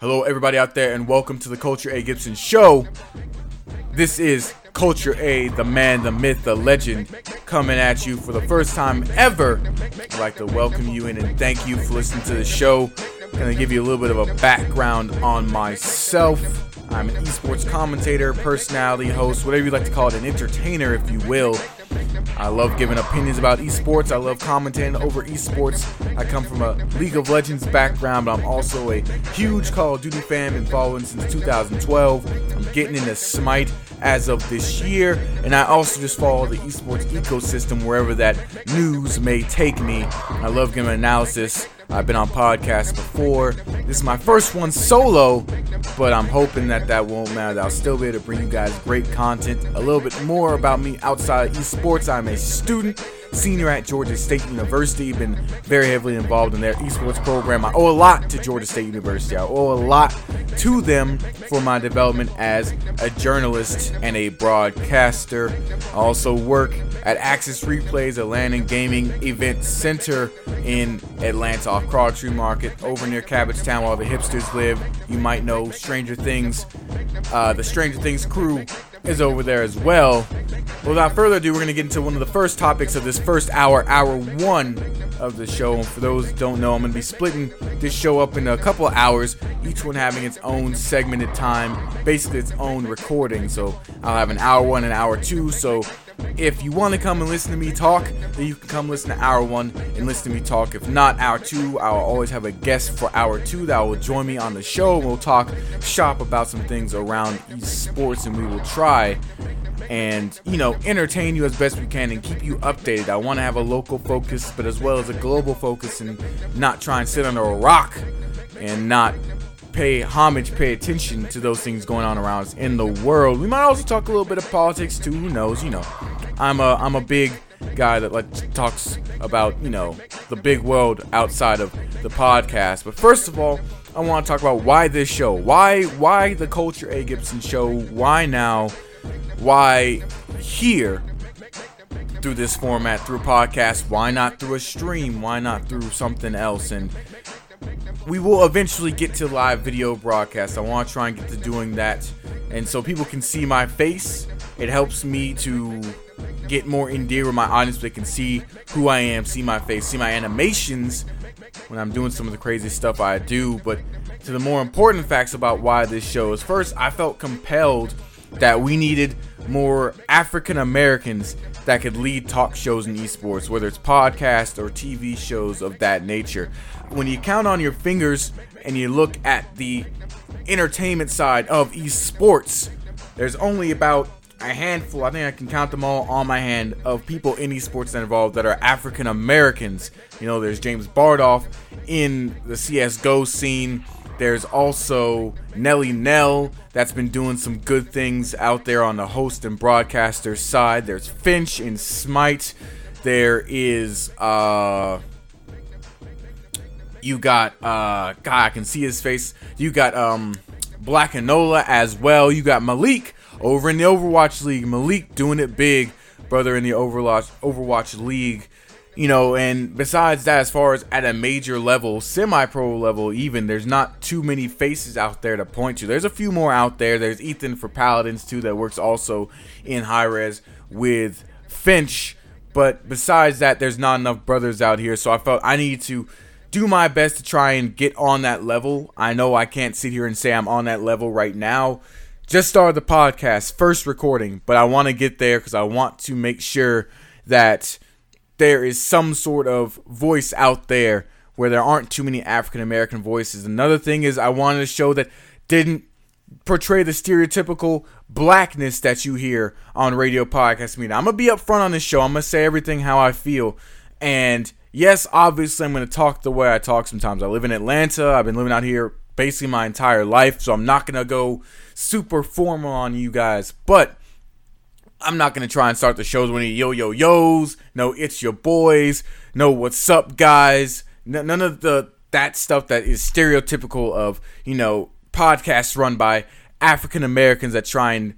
Hello, everybody out there, and welcome to the Culture A. Gibson Show. This is Culture A, the man, the myth, the legend, coming at you for the first time ever. I'd like to welcome you in and thank you for listening to the show. I'm to give you a little bit of a background on myself. I'm an esports commentator, personality, host, whatever you like to call it, an entertainer, if you will. I love giving opinions about esports. I love commentating over esports. I come from a League of Legends background, but I'm also a huge Call of Duty fan. Been following since 2012. I'm getting into Smite as of this year, and I also just follow the esports ecosystem wherever that news may take me. I love giving analysis. I've been on podcasts before. This is my first one solo, but I'm hoping that that won't matter. I'll still be able to bring you guys great content. A little bit more about me outside of esports. I'm a student, senior at Georgia State University. Been very heavily involved in their esports program. I owe a lot to Georgia State University. I owe a lot to them for my development as a journalist and a broadcaster. I also work at Access Replays, a LAN and gaming event center in Atlanta off Crawford Tree Market over near Cabbagetown where all the hipsters live. You might know Stranger Things. Uh, the Stranger Things crew is over there as well. Without further ado, we're going to get into one of the first topics of this first hour, hour one of the show. And for those don't know, I'm going to be splitting this show up into a couple hours, each one having its own segmented time, basically its own recording. So I'll have an hour one and hour two. So if you want to come and listen to me talk, then you can come listen to hour one and listen to me talk. If not, hour two, I'll always have a guest for hour two that will join me on the show. We'll talk shop about some things around esports, and we will try and you know entertain you as best we can and keep you updated. I want to have a local focus, but as well as a global focus, and not try and sit under a rock and not pay homage, pay attention to those things going on around us in the world. We might also talk a little bit of politics too. Who knows? You know, I'm a I'm a big guy that like talks about you know the big world outside of the podcast. But first of all, I want to talk about why this show. Why why the Culture A Gibson show? Why now? Why here? Through this format, through podcast, why not through a stream? Why not through something else? And we will eventually get to live video broadcast. I want to try and get to doing that. And so people can see my face. It helps me to get more endeared with my audience. They can see who I am, see my face, see my animations when I'm doing some of the crazy stuff I do. But to the more important facts about why this show is first, I felt compelled that we needed more African Americans that could lead talk shows in esports, whether it's podcasts or TV shows of that nature. When you count on your fingers and you look at the entertainment side of esports, there's only about a handful, I think I can count them all on my hand, of people in esports that are involved that are African Americans. You know, there's James Bardolph in the CSGO scene. There's also Nelly Nell that's been doing some good things out there on the host and broadcaster side. There's Finch in Smite. There is uh you got uh God, I can see his face. You got um Black Enola as well. You got Malik over in the Overwatch League. Malik doing it big, brother in the Overwatch Overwatch League you know, and besides that, as far as at a major level, semi pro level, even, there's not too many faces out there to point to. There's a few more out there. There's Ethan for Paladins, too, that works also in Hi-Rez with Finch. But besides that, there's not enough brothers out here. So I felt I need to do my best to try and get on that level. I know I can't sit here and say I'm on that level right now. Just started the podcast, first recording, but I want to get there because I want to make sure that there is some sort of voice out there where there aren't too many African American voices. Another thing is I wanted to show that didn't portray the stereotypical blackness that you hear on radio podcast media. I'm gonna be upfront on this show. I'm gonna say everything how I feel. And yes, obviously I'm gonna talk the way I talk sometimes. I live in Atlanta. I've been living out here basically my entire life, so I'm not gonna go super formal on you guys. But I'm not gonna try and start the shows with any yo yo yo's. No, it's your boys. No, what's up, guys? none of the that stuff that is stereotypical of you know podcasts run by African Americans that try and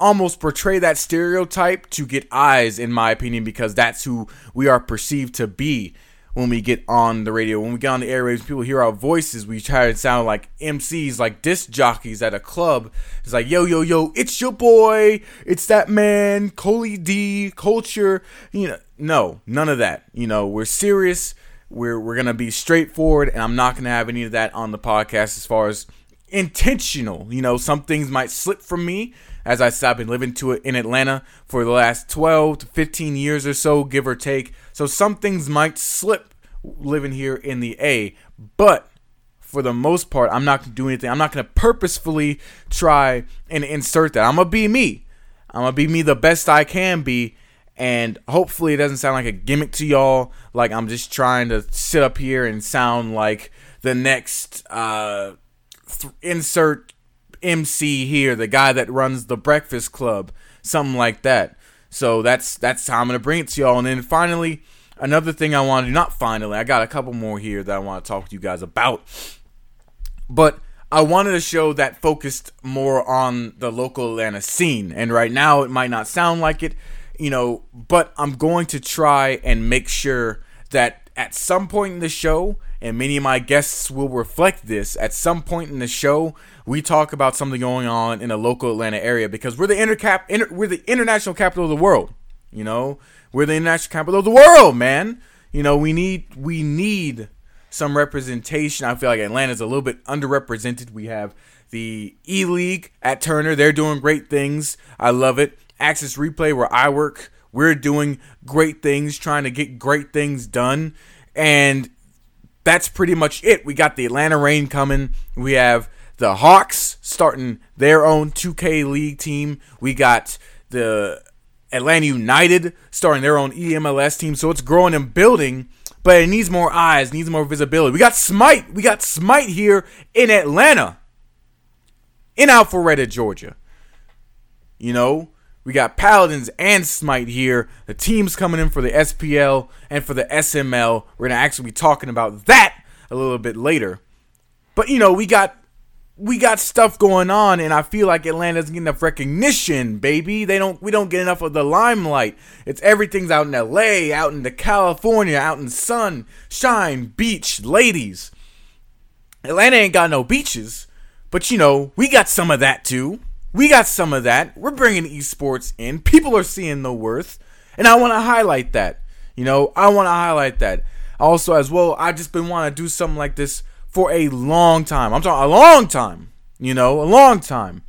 almost portray that stereotype to get eyes, in my opinion, because that's who we are perceived to be. when we get on the radio. When we get on the airwaves, people hear our voices. We try to sound like MCs, like disc jockeys at a club. It's like, yo, yo, yo, it's your boy. It's that man, Coley D, culture. You know, no, none of that. You know, we're serious. We're, we're going to be straightforward, and I'm not going to have any of that on the podcast as far as intentional. You know, some things might slip from me. As I said, I've been living to it in Atlanta for the last 12 to 15 years or so, give or take. So some things might slip living here in the A, but for the most part, I'm not gonna do anything. I'm not gonna purposefully try and insert that. I'm gonna be me. I'm gonna be me the best I can be, and hopefully it doesn't sound like a gimmick to y'all. Like I'm just trying to sit up here and sound like the next uh, th- insert MC here, the guy that runs the Breakfast Club, something like that. So that's that's how I'm gonna bring it to y'all. And then finally, another thing I want to do, not finally, I got a couple more here that I want to talk to you guys about. But I wanted a show that focused more on the local Atlanta scene. And right now it might not sound like it, you know, but I'm going to try and make sure that at some point in the show, and many of my guests will reflect this, at some point in the show, we talk about something going on in the local Atlanta area because we're the intercap inter, we're the international capital of the world. You know, we're the international capital of the world, man. You know, we need we need some representation. I feel like Atlanta's a little bit underrepresented. We have the E League at Turner. They're doing great things. I love it. Access Replay, where I work, we're doing great things, trying to get great things done. And that's pretty much it. We got the Atlanta Reign coming. We have the Hawks starting their own 2K League team. We got the Atlanta United starting their own EMLS team. So it's growing and building, but it needs more eyes, needs more visibility. We got Smite. We got Smite here in Atlanta, in Alpharetta, Georgia. You know, we got Paladins and Smite here. The teams coming in for the SPL and for the SML. We're going to actually be talking about that a little bit later. But, you know, we got we got stuff going on and I feel like Atlanta doesn't get enough recognition, baby. They don't we don't get enough of the limelight. It's everything's out in LA, out in the California, out in sun, shine, beach, ladies. Atlanta ain't got no beaches, but you know, we got some of that too. We got some of that. We're bringing esports in. People are seeing the worth, and I want to highlight that. You know, I want to highlight that. Also, as well, I've just been wanting to do something like this for a long time. I'm talking a long time. You know, a long time.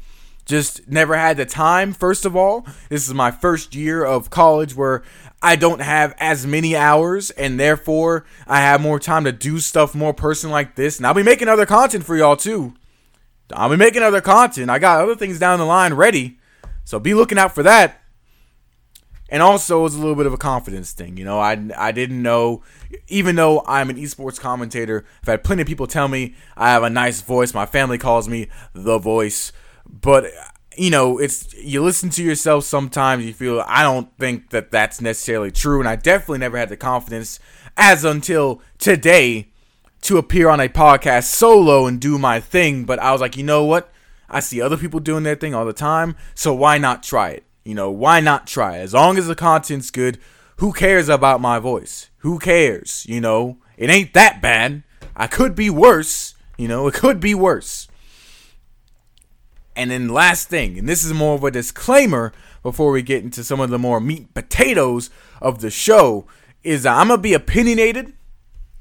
Just never had the time, first of all. This is my first year of college where I don't have as many hours and therefore I have more time to do stuff more personal like this. And I'll be making other content for y'all too. I'll be making other content. I got other things down the line ready. So be looking out for that and also it's a little bit of a confidence thing. You know, I I didn't know, even though I'm an esports commentator, I've had plenty of people tell me I have a nice voice. My family calls me the voice, but you know, it's you listen to yourself sometimes. You feel I don't think that that's necessarily true, and I definitely never had the confidence as until today to appear on a podcast solo and do my thing. But I was like, you know what? I see other people doing their thing all the time, so why not try it? You know, why not try? As long as the content's good, who cares about my voice? Who cares? You know, it ain't that bad. I could be worse. You know, it could be worse. And then last thing, and this is more of a disclaimer before we get into some of the more meat potatoes of the show, is I'm gonna be opinionated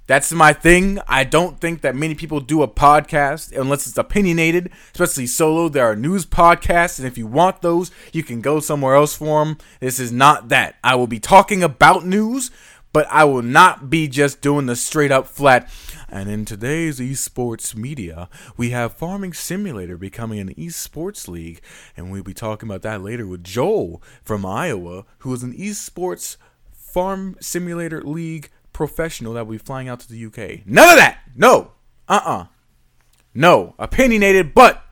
that's my thing. I don't think that many people do a podcast unless it's opinionated, especially solo. There are news podcasts, and if you want those, you can go somewhere else for them. This is not that. I will be talking about news, but I will not be just doing the straight up flat. And in today's esports media, we have Farming Simulator becoming an esports league, and we'll be talking about that later with Joel from Iowa, who is an esports farm simulator league professional that will be flying out to the UK. None of that. No. Uh uh-uh. uh No. Opinionated, but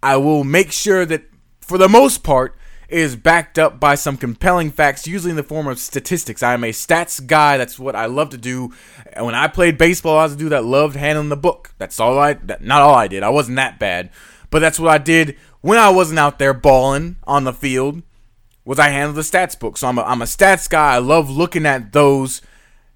I will make sure that for the most part is backed up by some compelling facts, usually in the form of statistics. I am a stats guy. That's what I love to do. And when I played baseball, I was a dude that loved handling the book. That's all I, that, not all I did. I wasn't that bad, but that's what I did when I wasn't out there balling on the field. Was I handled the stats book? So I'm a, I'm a stats guy. I love looking at those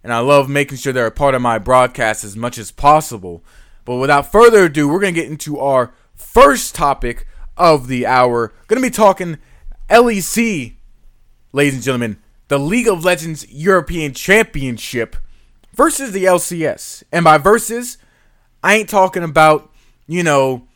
and I love making sure they're a part of my broadcast as much as possible. But without further ado, we're going to get into our first topic of the hour. Going to be talking LEC, ladies and gentlemen, the League of Legends European Championship versus the LCS. And by versus, I ain't talking about, you know,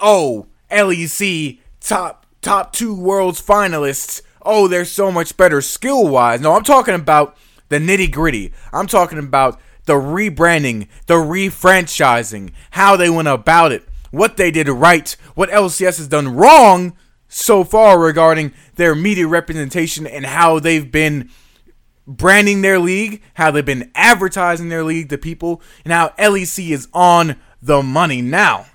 oh, LEC top top 2 worlds finalists. Oh, they're so much better skill-wise. No, I'm talking about the nitty-gritty. I'm talking about the rebranding, the refranchising, how they went about it, what they did right, what LCS has done wrong so far regarding their media representation and how they've been branding their league, how they've been advertising their league to people, and how LEC is on the money. Now,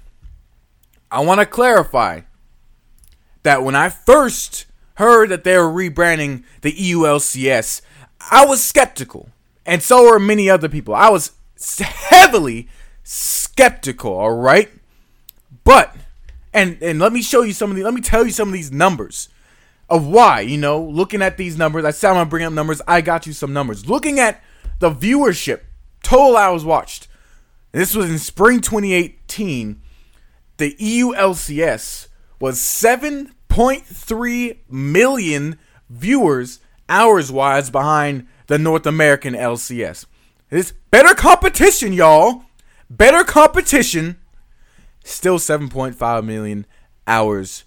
I want to clarify that when I first heard that they were rebranding the EULCS, I was skeptical. And so are many other people. I was heavily skeptical, all right? But and and let me show you some of the let me tell you some of these numbers of why, you know, looking at these numbers, I said I'm gonna bring up numbers, I got you some numbers. Looking at the viewership, total hours watched. This was in spring 2018. The EULCS was 7.3 million viewers hours wise behind the North American LCS. It's better competition, y'all. Better competition still 7.5 million hours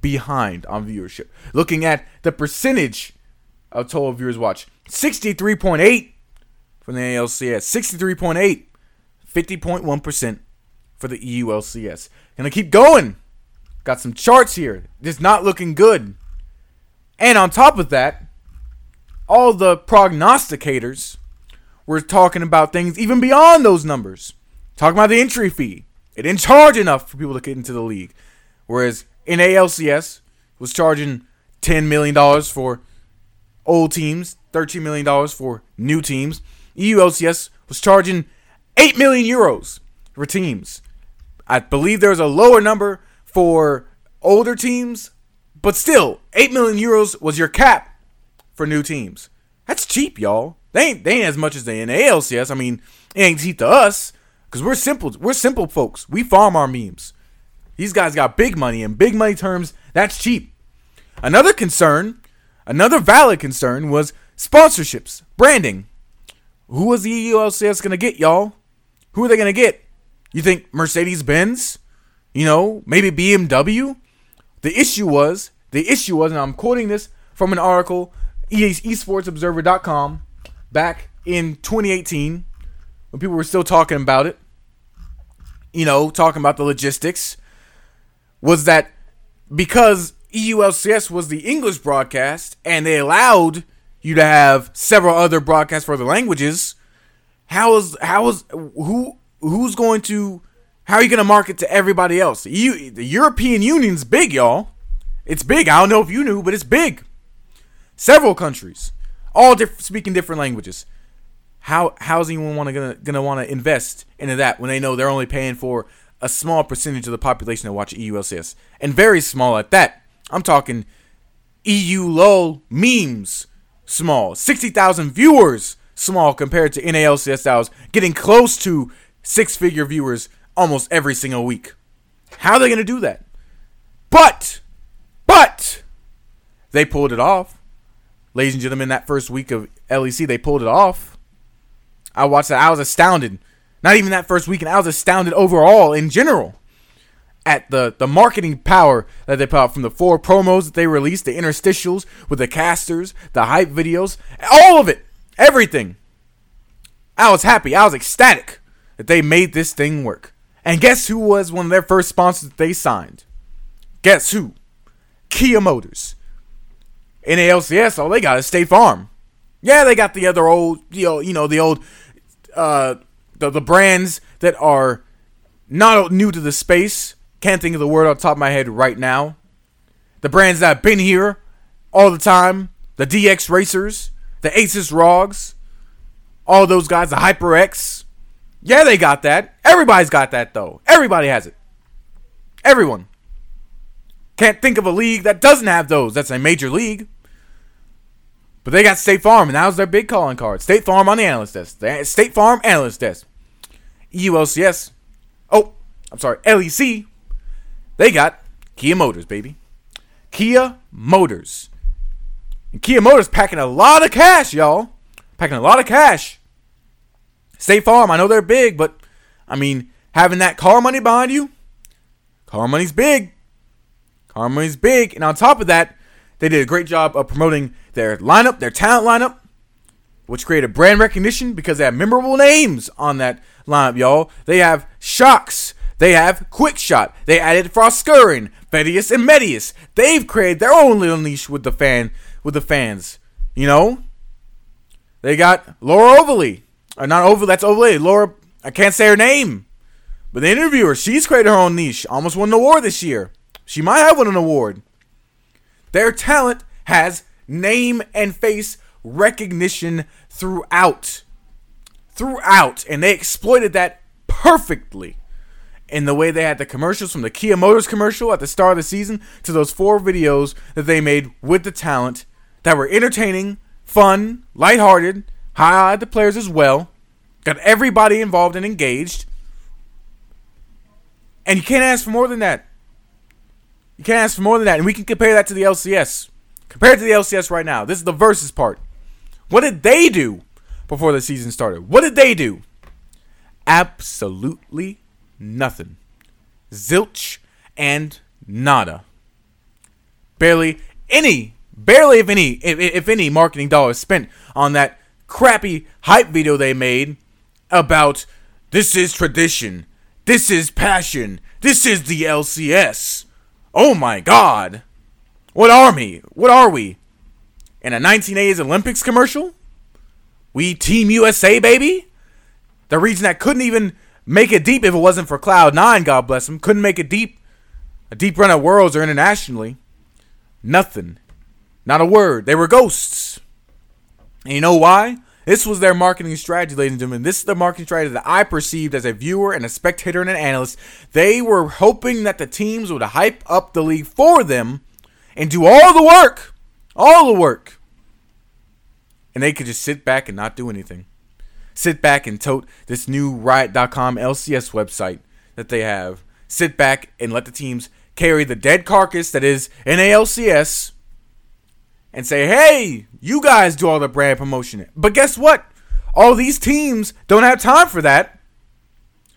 behind on viewership. Looking at the percentage of total viewers watch, 63.8 for the NALCS, 63.8, 50.1% for the EULCS. Gonna keep going. Got some charts here. Just not looking good. And on top of that, all the prognosticators were talking about things even beyond those numbers. Talking about the entry fee, it didn't charge enough for people to get into the league. Whereas in NALCS was charging $10 million for old teams, $13 million for new teams. EULCS was charging 8 million euros for teams. I believe there's a lower number for older teams, but still, 8 million euros was your cap for new teams. That's cheap, y'all. They ain't, they ain't as much as they in NALCS. I mean, it ain't cheap to us. Cause we're simple. We're simple folks. We farm our memes. These guys got big money, in big money terms, that's cheap. Another concern, another valid concern, was sponsorships, branding. Who was the EULCS gonna get, y'all? Who are they gonna get? You think Mercedes Benz? You know, maybe BMW? The issue was, the issue was, and I'm quoting this from an article, esportsobserver.com, back in 2018, when people were still talking about it you know, talking about the logistics, was that because EULCS was the English broadcast and they allowed you to have several other broadcasts for other languages, how is how is who who's going to how are you going to market to everybody else? You, the European Union's big, y'all. It's big. I don't know if you knew, but it's big. Several countries, all diff- speaking different languages. How how's anyone want to gonna gonna want to invest into that when they know they're only paying for a small percentage of the population that watch EULCS and very small at that. I'm talking EU LOL memes small, sixty thousand viewers small compared to NALCS that was getting close to six figure viewers almost every single week. How are they gonna do that? But but they pulled it off. Ladies and gentlemen, that first week of LEC, they pulled it off. I watched that. I was astounded. Not even that first weekend. I was astounded overall in general at the the marketing power that they put out from the four promos that they released, the interstitials with the casters, the hype videos, all of it, everything. I was happy. I was ecstatic that they made this thing work. And guess who was one of their first sponsors that they signed? Guess who? Kia Motors. In NALCS, all they got is State Farm. Yeah, they got the other old, you know, the old uh, the the brands that are not new to the space. Can't think of the word on top of my head right now. The brands that have been here all the time. The DX Racers, the Asus ROGs, all those guys, the HyperX. Yeah, they got that. Everybody's got that though. Everybody has it. Everyone. Can't think of a league that doesn't have those. That's a major league. But they got State Farm, and that was their big calling card. State Farm on the analyst desk. State Farm analyst desk. EULCS. Oh, I'm sorry, LEC. They got Kia Motors, baby. Kia Motors. And Kia Motors packing a lot of cash, y'all. Packing a lot of cash. State Farm, I know they're big, but I mean, having that car money behind you, car money's big. Car money's big. And on top of that, they did a great job of promoting their lineup, their talent lineup, which created brand recognition because they have memorable names on that lineup, y'all. They have Sjokz. They have Quickshot. They added Froskurinn, Vedius, and Medius. They've created their own little niche with the fan with the fans. You know? They got Laura Ovilee. Or not Ovilee, that's Ovilee. Laura I can't say her name. But the interviewer, she's created her own niche. Almost won an award this year. She might have won an award. Their talent has name and face recognition throughout. Throughout. And they exploited that perfectly in the way they had the commercials from the Kia Motors commercial at the start of the season to those four videos that they made with the talent that were entertaining, fun, lighthearted, highlight the players as well, got everybody involved and engaged. And you can't ask for more than that. You can't ask for more than that. And we can compare that to the LCS. Compared to the LCS right now, this is the versus part. What did they do before the season started? What did they do? Absolutely nothing. Zilch and nada. Barely any, barely if any, if, if any marketing dollars spent on that crappy hype video they made about this is tradition, this is passion, this is the LCS. Oh my god. What army? What are we? In a 1980s Olympics commercial? We Team USA, baby? The reason that couldn't even make it deep if it wasn't for Cloud9, God bless him. Couldn't make it deep. A deep run at Worlds or internationally. Nothing. Not a word. They were ghosts. And you know why? This was their marketing strategy, ladies and gentlemen. This is the marketing strategy that I perceived as a viewer and a spectator and an analyst. They were hoping that the teams would hype up the league for them and do all the work. All the work. And they could just sit back and not do anything sit back and tote this new Riot.com LCS website that they have. Sit back and let the teams carry the dead carcass that is NALCS and say, hey, you guys do all the brand promotion. But guess what? All these teams don't have time for that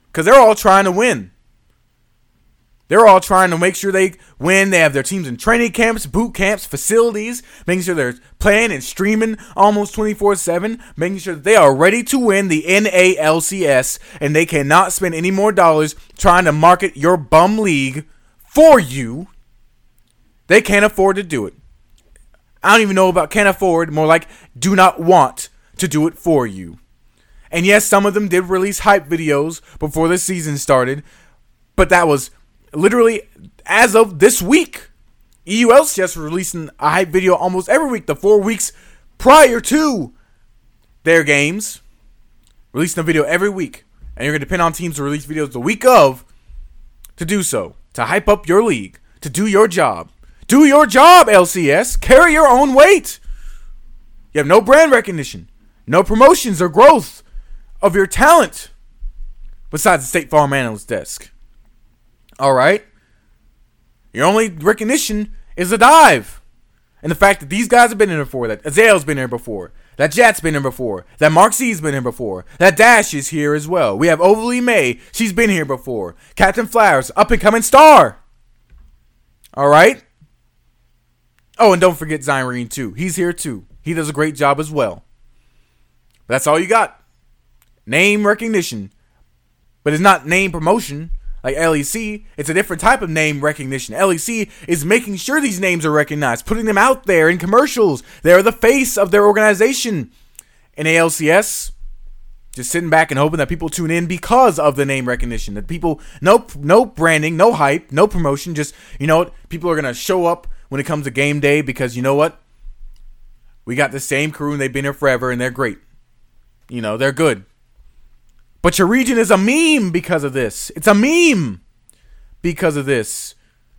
because they're all trying to win. They're all trying to make sure they win. They have their teams in training camps, boot camps, facilities, making sure they're playing and streaming almost 24 7, making sure that they are ready to win the NALCS and they cannot spend any more dollars trying to market your bum league for you. They can't afford to do it. I don't even know about can't afford, more like do not want to do it for you. And yes, some of them did release hype videos before the season started, but that was literally as of this week. EULCS was releasing a hype video almost every week, the four weeks prior to their games. Releasing a video every week. And you're going to depend on teams to release videos the week of to do so, to hype up your league, to do your job. Do your job, LCS. Carry your own weight. You have no brand recognition, no promotions or growth of your talent besides the State Farm Analyst desk. All right. Your only recognition is a dive. And the fact that these guys have been in here before, that Azael's been here before, that Jatt's been here before, that Mark C's been here before, that Dash is here as well. We have Ovilee May, she's been here before. Captain Flowers, up and coming star. All right. Oh, and don't forget Zirene too. He's here too. He does a great job as well. That's all you got. Name recognition. But it's not name promotion like LEC, it's a different type of name recognition. LEC is making sure these names are recognized, putting them out there in commercials. They're the face of their organization. In NALCS, just sitting back and hoping that people tune in because of the name recognition. That people, no, no branding, no hype, no promotion. Just you know what, people are gonna show up when it comes to game day because you know what, we got the same crew and they've been here forever and they're great. You know they're good. But your region is a meme because of this. It's a meme because of this.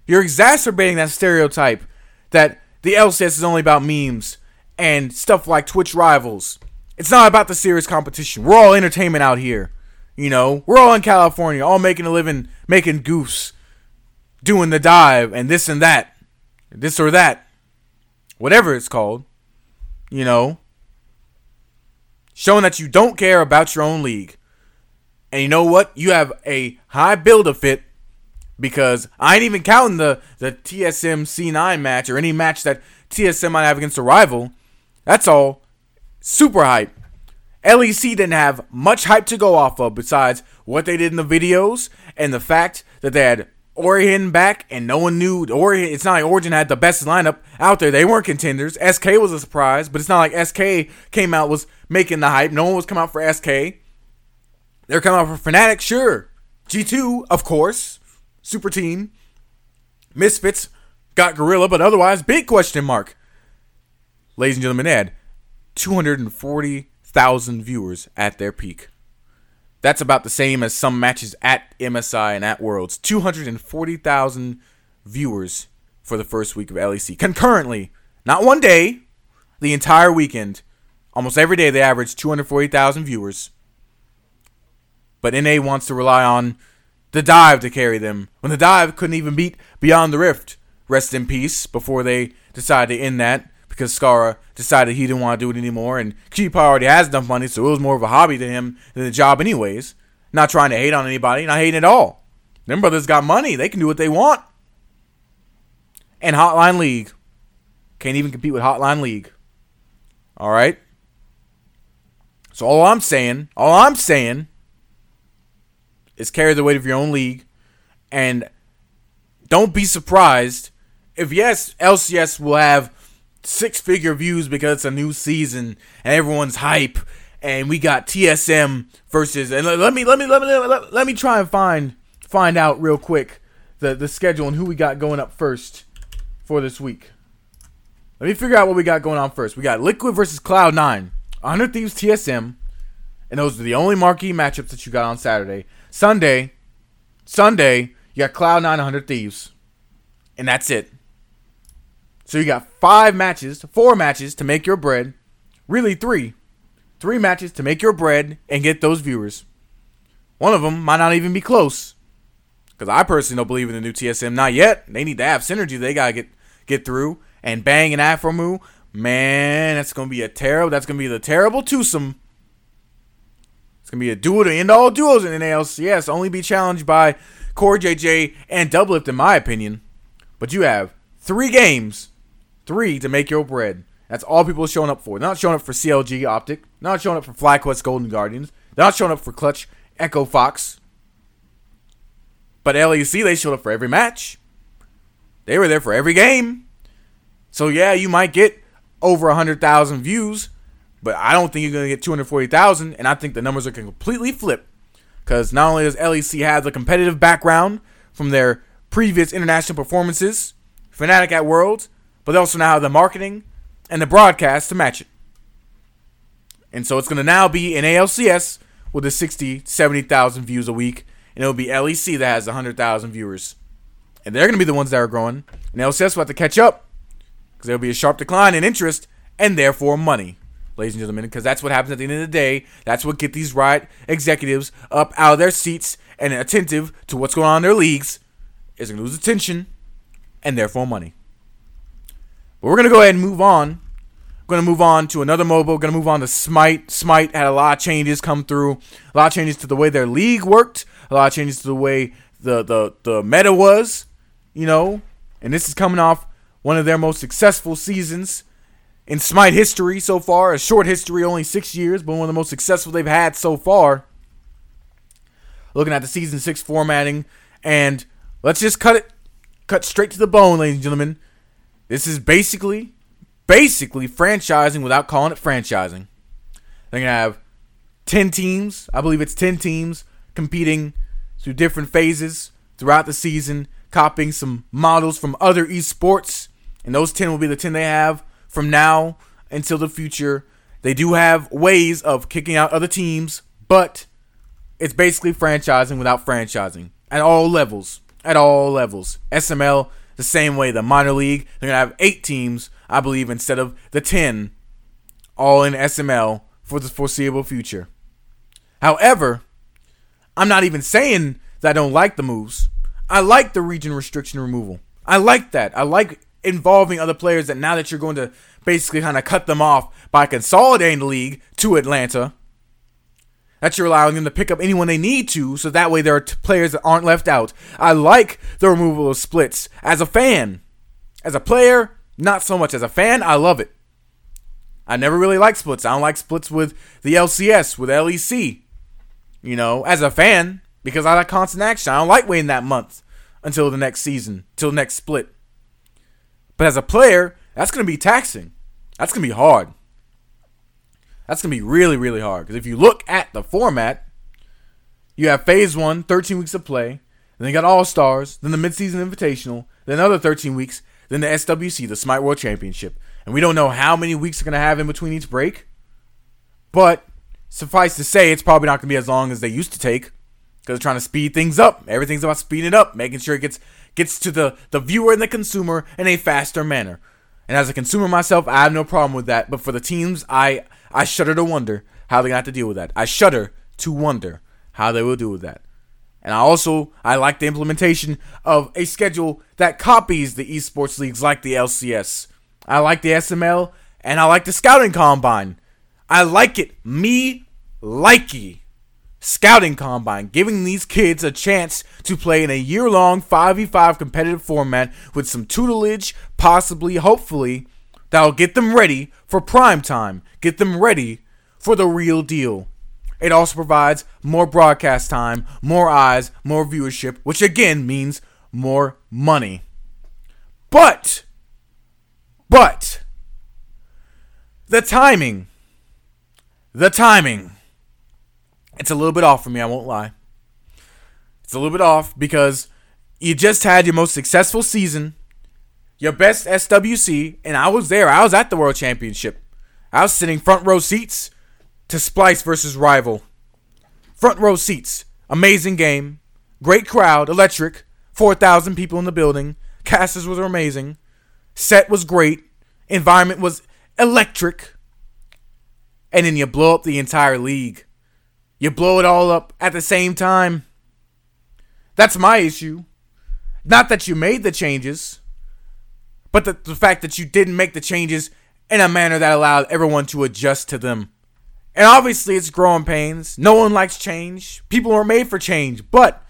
You're exacerbating that stereotype that the LCS is only about memes and stuff like Twitch rivals. It's not about the serious competition. We're all entertainment out here. You know, we're all in California, all making a living, making goofs, doing the dive and this and that, this or that, whatever it's called. You know, showing that you don't care about your own league. And you know what? You have a high build of fit because I ain't even counting the, the TSM C9 match or any match that TSM might have against a rival. That's all super hype. LEC didn't have much hype to go off of besides what they did in the videos and the fact that they had Origen back and no one knew Origen. It's not like Origen had the best lineup out there. They weren't contenders. SK was a surprise, but it's not like SK came out was making the hype. No one was coming out for SK. They're coming out for Fnatic, sure. G2, of course. Super Team. Misfits got Gorilla, but otherwise, big question mark. Ladies and gentlemen, Ed, 240,000 viewers at their peak. That's about the same as some matches at MSI and at Worlds. 240,000 viewers for the first week of LEC. Concurrently, not one day, the entire weekend. Almost every day they average 240,000 viewers. But NA wants to rely on the dive to carry them when the dive couldn't even beat Beyond the Rift. Rest in peace before they decided to end that because Scarra decided he didn't want to do it anymore, and Keep already has enough money, so it was more of a hobby to him than a job, anyways. Not trying to hate on anybody, not hating at all. Them brothers got money; they can do what they want. And Hotline League can't even compete with Hotline League. All right. So all I'm saying, all I'm saying, is carry the weight of your own league, and don't be surprised if yes, LCS will have six figure views because it's a new season and everyone's hype and we got TSM versus and let me let me let me let, let me try and find find out real quick the the schedule and who we got going up first for this week. Let me figure out what we got going on first. We got Liquid versus Cloud9, 100 Thieves TSM, and those are the only marquee matchups that you got on Saturday. Sunday, Sunday, you got Cloud9, 100 Thieves, and that's it. So you got five matches, four matches to make your bread. Really, three. Three matches to make your bread and get those viewers. One of them might not even be close. Because I personally don't believe in the new TSM. Not yet. They need to have synergy they got to get get through. And Bang and Aphromoo, man, that's going to be a terrible, that's going to be the terrible twosome. It's going to be a duo to end all duos in NALCS. Only be challenged by CoreJJ and Doublelift, in my opinion. But you have three games Three, to make your bread. That's all people are showing up for. They're not showing up for CLG Optic. They're not showing up for FlyQuest Golden Guardians. They're not showing up for Clutch Echo Fox. But LEC, they showed up for every match. They were there for every game. So yeah, you might get over 100,000 views, but I don't think you're going to get 240,000. And I think the numbers are going to completely flip. Because not only does LEC have the competitive background from their previous international performances, Fnatic at Worlds, but they also now have the marketing and the broadcast to match it. And so it's going to now be an NALCS with the 60, 70,000 views a week, and it'll be LEC that has 100,000 viewers. And they're going to be the ones that are growing. And LCS will have to catch up because there'll be a sharp decline in interest and therefore money, ladies and gentlemen, because that's what happens at the end of the day. That's what get these Riot executives up out of their seats and attentive to what's going on in their leagues is going to lose attention and therefore money. But we're gonna go ahead and move on. We're gonna move on to another MOBA. We're gonna move on to Smite. Smite had a lot of changes come through. A lot of changes to the way their league worked. A lot of changes to the way the the the meta was. You know, and this is coming off one of their most successful seasons in Smite history so far. A short history, only six years, but one of the most successful they've had so far. Looking at the season six formatting, and let's just cut it, cut straight to the bone, ladies and gentlemen. This is basically, basically franchising without calling it franchising. They're gonna have ten teams. I believe it's ten teams competing through different phases throughout the season, copying some models from other esports, and those ten will be the ten they have from now until the future. They do have ways of kicking out other teams, but it's basically franchising without franchising at all levels. At all levels. SML the same way the minor league, they're going to have eight teams, I believe, instead of the 10 all in SML for the foreseeable future. However, I'm not even saying that I don't like the moves. I like the region restriction removal. I like that. I like involving other players that now that you're going to basically kind of cut them off by consolidating the league to Atlanta, that you're allowing them to pick up anyone they need to, so that way there are t- players that aren't left out. I like the removal of splits as a fan. As a player, not so much. As a fan, I love it. I never really liked splits. I don't like splits with the LCS, with LEC. You know, as a fan, because I like constant action. I don't like waiting that month until the next season, till next split. But as a player, that's going to be taxing. That's going to be hard. That's going to be really, really hard. Because if you look at the format, you have phase one, 13 weeks of play. Then you got All Stars, then the midseason invitational, then another 13 weeks, then the SWC, the Smite World Championship. And we don't know how many weeks they're going to have in between each break. But suffice to say, it's probably not going to be as long as they used to take because they're trying to speed things up. Everything's about speeding it up, making sure it gets gets to the the viewer and the consumer in a faster manner. And as a consumer myself, I have no problem with that. But for the teams, I I shudder to wonder how they're gonna have to deal with that. I shudder to wonder how they will deal with that. And I also I like the implementation of a schedule that copies the esports leagues like the LCS. I like the SML and I like the scouting combine. I like it. Me likey scouting combine, giving these kids a chance to play in a year long 5v5 competitive format with some tutelage, possibly, hopefully, that'll get them ready for prime time, get them ready for the real deal. It also provides more broadcast time, more eyes, more viewership, which again means more money. But, but, the timing, the timing it's a little bit off for me, I won't lie. It's a little bit off because you just had your most successful season, your best SWC, and I was there. I was at the World Championship. I was sitting front row seats to Splyce versus Rival. Front row seats. Amazing game. Great crowd. Electric. 4,000 people in the building. Casters was amazing. Set was great. Environment was electric. And then you blow up the entire league. You blow it all up at the same time. That's my issue. Not that you made the changes, but the, the fact that you didn't make the changes in a manner that allowed everyone to adjust to them. And obviously, it's growing pains. No one likes change. People are made for change. But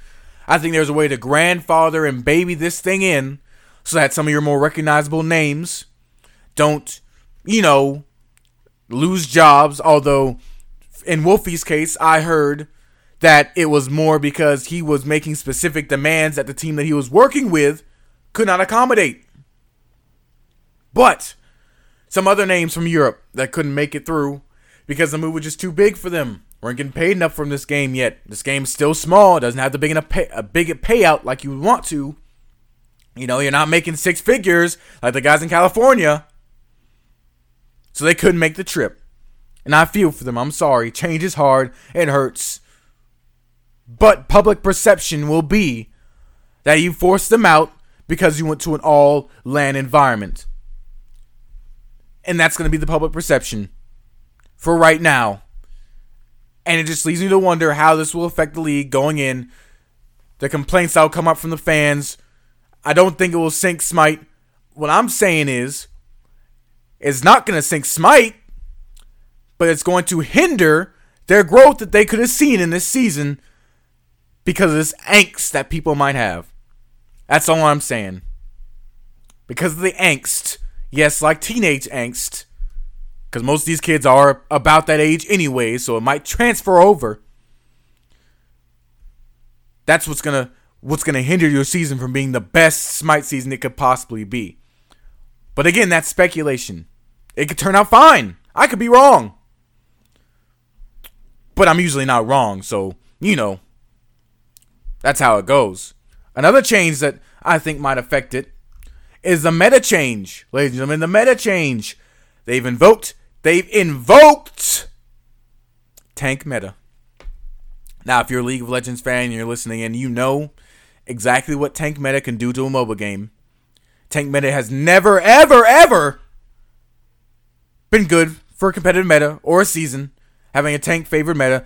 I think there's a way to grandfather and baby this thing in so that some of your more recognizable names don't, you know, lose jobs. Although in Wolfie's case, I heard that it was more because he was making specific demands that the team that he was working with could not accommodate. But some other names from Europe that couldn't make it through because the move was just too big for them. Weren't getting paid enough from this game yet. This game's still small. Doesn't have the big enough pay, a big payout like you would want to. You know, you're not making six figures like the guys in California. So they couldn't make the trip. And I feel for them. I'm sorry. Change is hard. It hurts. But public perception will be that you forced them out because you went to an all LAN environment. And that's going to be the public perception for right now. And it just leads me to wonder how this will affect the league going in. The complaints that will come up from the fans. I don't think it will sink Smite. What I'm saying is, it's not going to sink Smite but it's going to hinder their growth that they could have seen in this season because of this angst that people might have. That's all I'm saying. Because of the angst. Yes, like teenage angst. Because most of these kids are about that age anyway, so it might transfer over. That's what's gonna what's gonna hinder your season from being the best Smite season it could possibly be. But again, that's speculation. It could turn out fine. I could be wrong but I'm usually not wrong, so you know, that's how it goes. Another change that I think might affect it is the meta change, ladies and gentlemen. The meta change. They've invoked. They've invoked tank meta. Now, if you're a League of Legends fan and you're listening and you know exactly what tank meta can do to a MOBA game, tank meta has never, ever, ever been good for a competitive meta or a season, having a tank favored meta.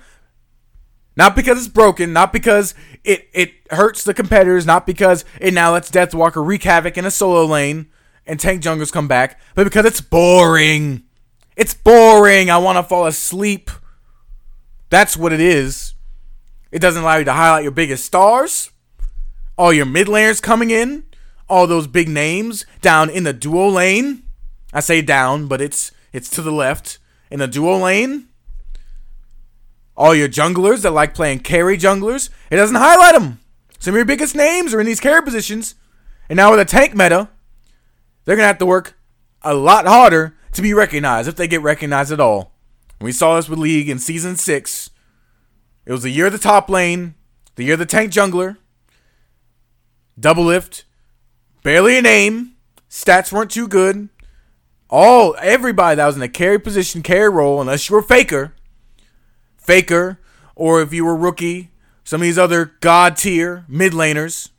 Not because it's broken, not because it, it hurts the competitors, not because it now lets Deathwalker wreak havoc in a solo lane and tank junglers come back, but because it's boring. It's boring. I want to fall asleep. That's what it is. It doesn't allow you to highlight your biggest stars, all your mid laners coming in, all those big names down in the duo lane. I say down, but it's it's to the left in the duo lane. All your junglers that like playing carry junglers, it doesn't highlight them. Some of your biggest names are in these carry positions. And now with a tank meta, they're going to have to work a lot harder to be recognized if they get recognized at all. We saw this with League in Season 6. It was the year of the top lane, the year of the tank jungler, Doublelift, barely a name, stats weren't too good. All everybody that was in a carry position, carry role, unless you were Faker, Faker, or if you were rookie, some of these other god tier mid laners,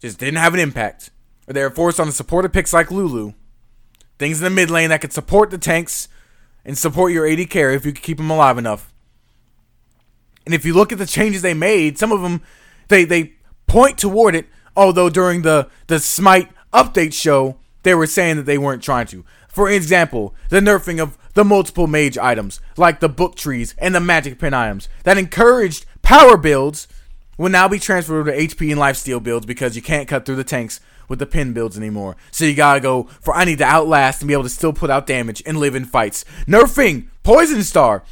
just didn't have an impact. Or they were forced on the supported picks like Lulu. Things in the mid lane that could support the tanks and support your AD carry if you could keep them alive enough. And if you look at the changes they made, some of them they they point toward it. Although during the the Smite update show, they were saying that they weren't trying to. For example, the nerfing of the multiple mage items, like the book trees and the magic pen items, that encouraged power builds, will now be transferred to HP and lifesteal builds because you can't cut through the tanks with the pen builds anymore. So you gotta go for I need to outlast and be able to still put out damage and live in fights. Nerfing Poison Star,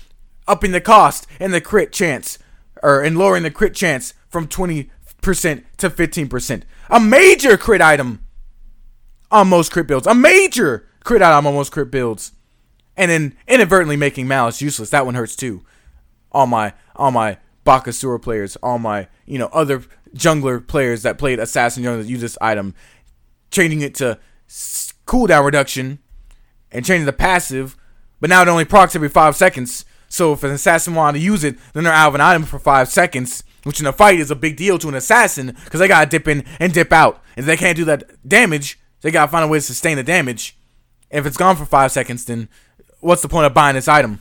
upping the cost and the crit chance, or and lowering the crit chance from 20% to 15%. A major crit item on most crit builds. A major crit item on most crit builds. And then inadvertently making Malice useless. That one hurts too. All my all my Bakasura players, all my, you know, other jungler players that played Assassin Jungler use this item, changing it to cooldown reduction and changing the passive, but now it only procs every five seconds. So if an assassin wanted to use it, then they're out of an item for five seconds, which in a fight is a big deal to an assassin because they gotta dip in and dip out. And they can't do that damage, they gotta find a way to sustain the damage. If it's gone for five seconds, then what's the point of buying this item?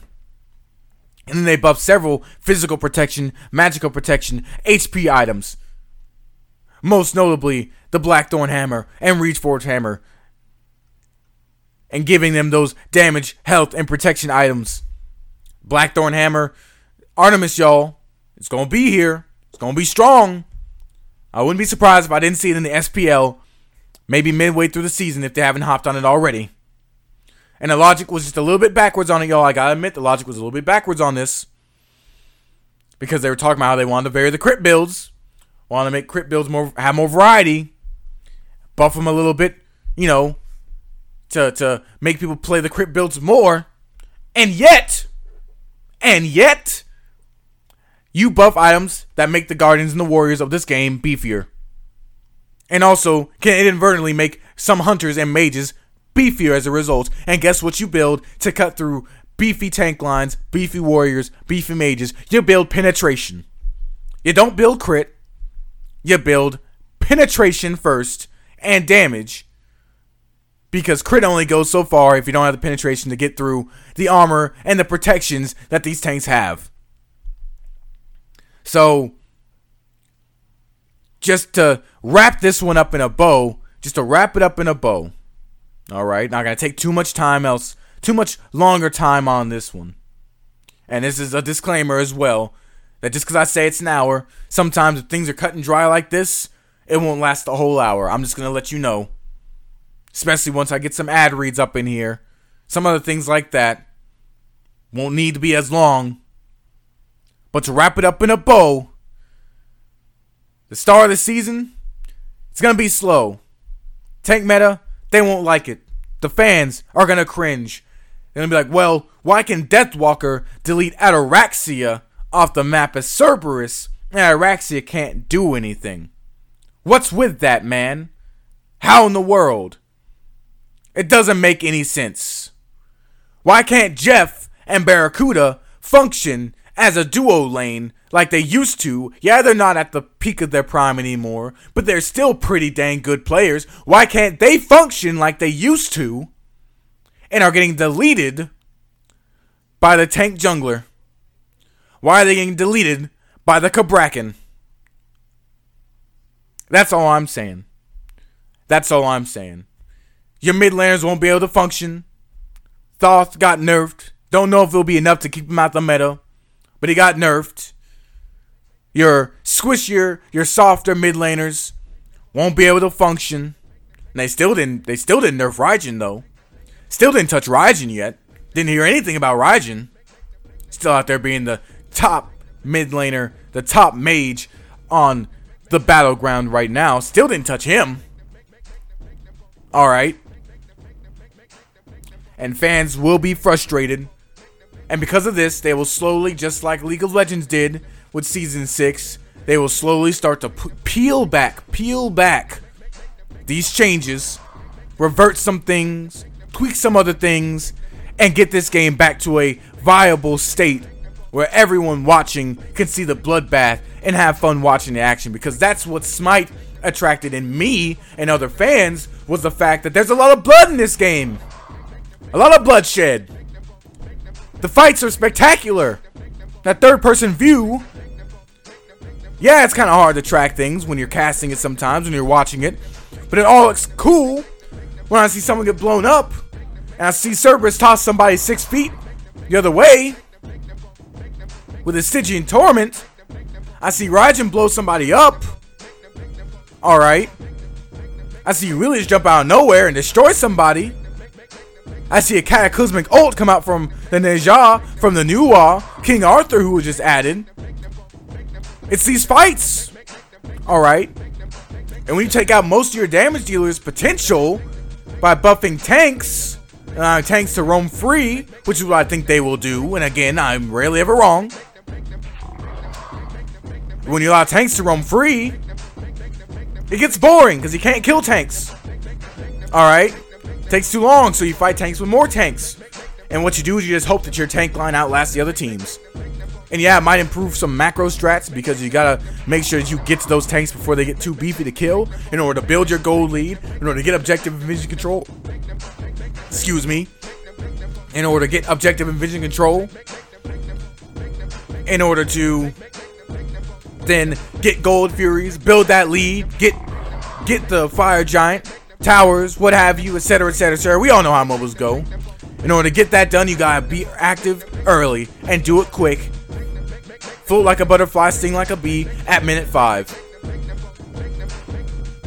And then they buff several physical protection, magical protection, HP items. Most notably, the Blackthorn Hammer and Runeforged Hammer. And giving them those damage, health, and protection items. Blackthorn Hammer, Artemis, y'all. It's gonna be here. It's gonna be strong. I wouldn't be surprised if I didn't see it in the SPL, maybe midway through the season if they haven't hopped on it already. And the logic was just a little bit backwards on it, y'all. I gotta admit, the logic was a little bit backwards on this. Because they were talking about how they wanted to vary the crit builds, wanted to make crit builds more have more variety, buff them a little bit, you know, to to make people play the crit builds more. And yet, and yet, you buff items that make the Guardians and the Warriors of this game beefier. And also can inadvertently make some hunters and mages beefier as a result. And guess what you build to cut through beefy tank lines, beefy warriors, beefy mages? You build penetration. You don't build crit, you build penetration first and damage because crit only goes so far if you don't have the penetration to get through the armor and the protections that these tanks have. So, just to wrap this one up in a bow, just to wrap it up in a bow. All right, not gonna take too much time else, too much longer time on this one. And this is a disclaimer as well that just because I say it's an hour, sometimes if things are cut and dry like this, it won't last the whole hour. I'm just gonna let you know especially once I get some ad reads up in here. Some other things like that won't need to be as long. But to wrap it up in a bow, the star of the season, it's to be slow. Tank meta, they won't like it. The fans are to cringe. They're to be like, well, why can Deathwalker delete Ataraxia off the map as Cerberus and Ataraxia can't do anything? What's with that, man? How in the world? It doesn't make any sense. Why can't Jeff and Barracuda function as a duo lane like they used to? Yeah, they're not at the peak of their prime anymore, but they're still pretty dang good players. Why can't they function like they used to and are getting deleted by the tank jungler? Why are they getting deleted by the Cabrakan? That's all I'm saying. That's all I'm saying. Your mid laners won't be able to function. Thoth got nerfed. Don't know if it'll be enough to keep him out the meta, but he got nerfed. Your squishier, your softer mid laners won't be able to function. And they still didn't. They still didn't nerf Raijin though. Still didn't touch Raijin yet. Didn't hear anything about Raijin. Still out there being the top mid laner, the top mage on the battleground right now. Still didn't touch him. All right. And fans will be frustrated. And because of this, they will slowly, just like League of Legends did with Season 6, they will slowly start to p- peel back, peel back these changes, revert some things, tweak some other things, and get this game back to a viable state where everyone watching can see the bloodbath and have fun watching the action because that's what Smite attracted in me and other fans was the fact that there's a lot of blood in this game. A lot of bloodshed. The fights are spectacular. That third person view. Yeah, it's kind of hard to track things when you're casting it sometimes, when you're watching it. But it all looks cool when I see someone get blown up. And I see Cerberus toss somebody six feet the other way with a Stygian Torment. I see Raijin blow somebody up. Alright. I see Aurelius jump out of nowhere and destroy somebody. I see a cataclysmic ult come out from the Ne from the wall, King Arthur who was just added. It's these fights. Alright. And when you take out most of your damage dealer's potential by buffing tanks, uh, tanks to roam free, which is what I think they will do. And again, I'm rarely ever wrong. When you allow tanks to roam free, it gets boring because you can't kill tanks. Alright? Takes too long, so you fight tanks with more tanks. And what you do is you just hope that your tank line outlasts the other teams. And yeah, it might improve some macro strats because you gotta make sure that you get to those tanks before they get too beefy to kill in order to build your gold lead, in order to get objective vision control. Excuse me. In order to get objective and vision control. In order to then get gold furies, build that lead, get get the fire giant, towers, what have you, etc., etc., etc. We all know how MOBAs go. In order to get that done, you gotta be active early and do it quick. Float like a butterfly, sting like a bee at minute five.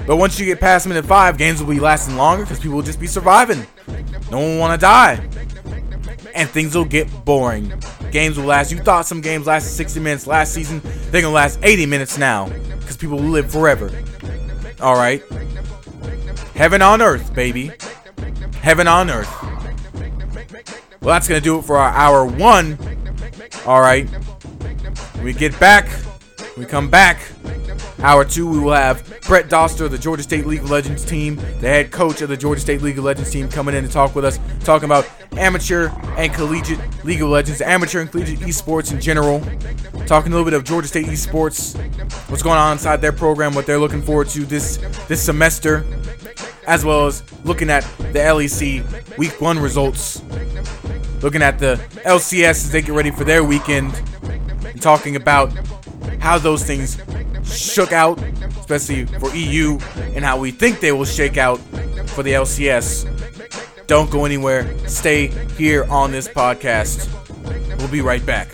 But once you get past minute five, games will be lasting longer because people will just be surviving. No one want to die. And things will get boring. Games will last. You thought some games lasted 60 minutes last season. They're going to last 80 minutes now. Because people will live forever. Alright. Heaven on earth, baby. Heaven on earth. Well, that's going to do it for our hour one. Alright. We get back. We come back. Hour two, we will have Brett Doster, of the Georgia State League of Legends team, the head coach of the Georgia State League of Legends team, coming in to talk with us, talking about amateur and collegiate League of Legends, amateur and collegiate esports in general, talking a little bit of Georgia State esports, what's going on inside their program, what they're looking forward to this this semester, as well as looking at the LEC Week One results, looking at the LCS as they get ready for their weekend, and talking about how those things shook out, especially for EU, and how we think they will shake out for the LCS. Don't go anywhere. Stay here on this podcast. We'll be right back.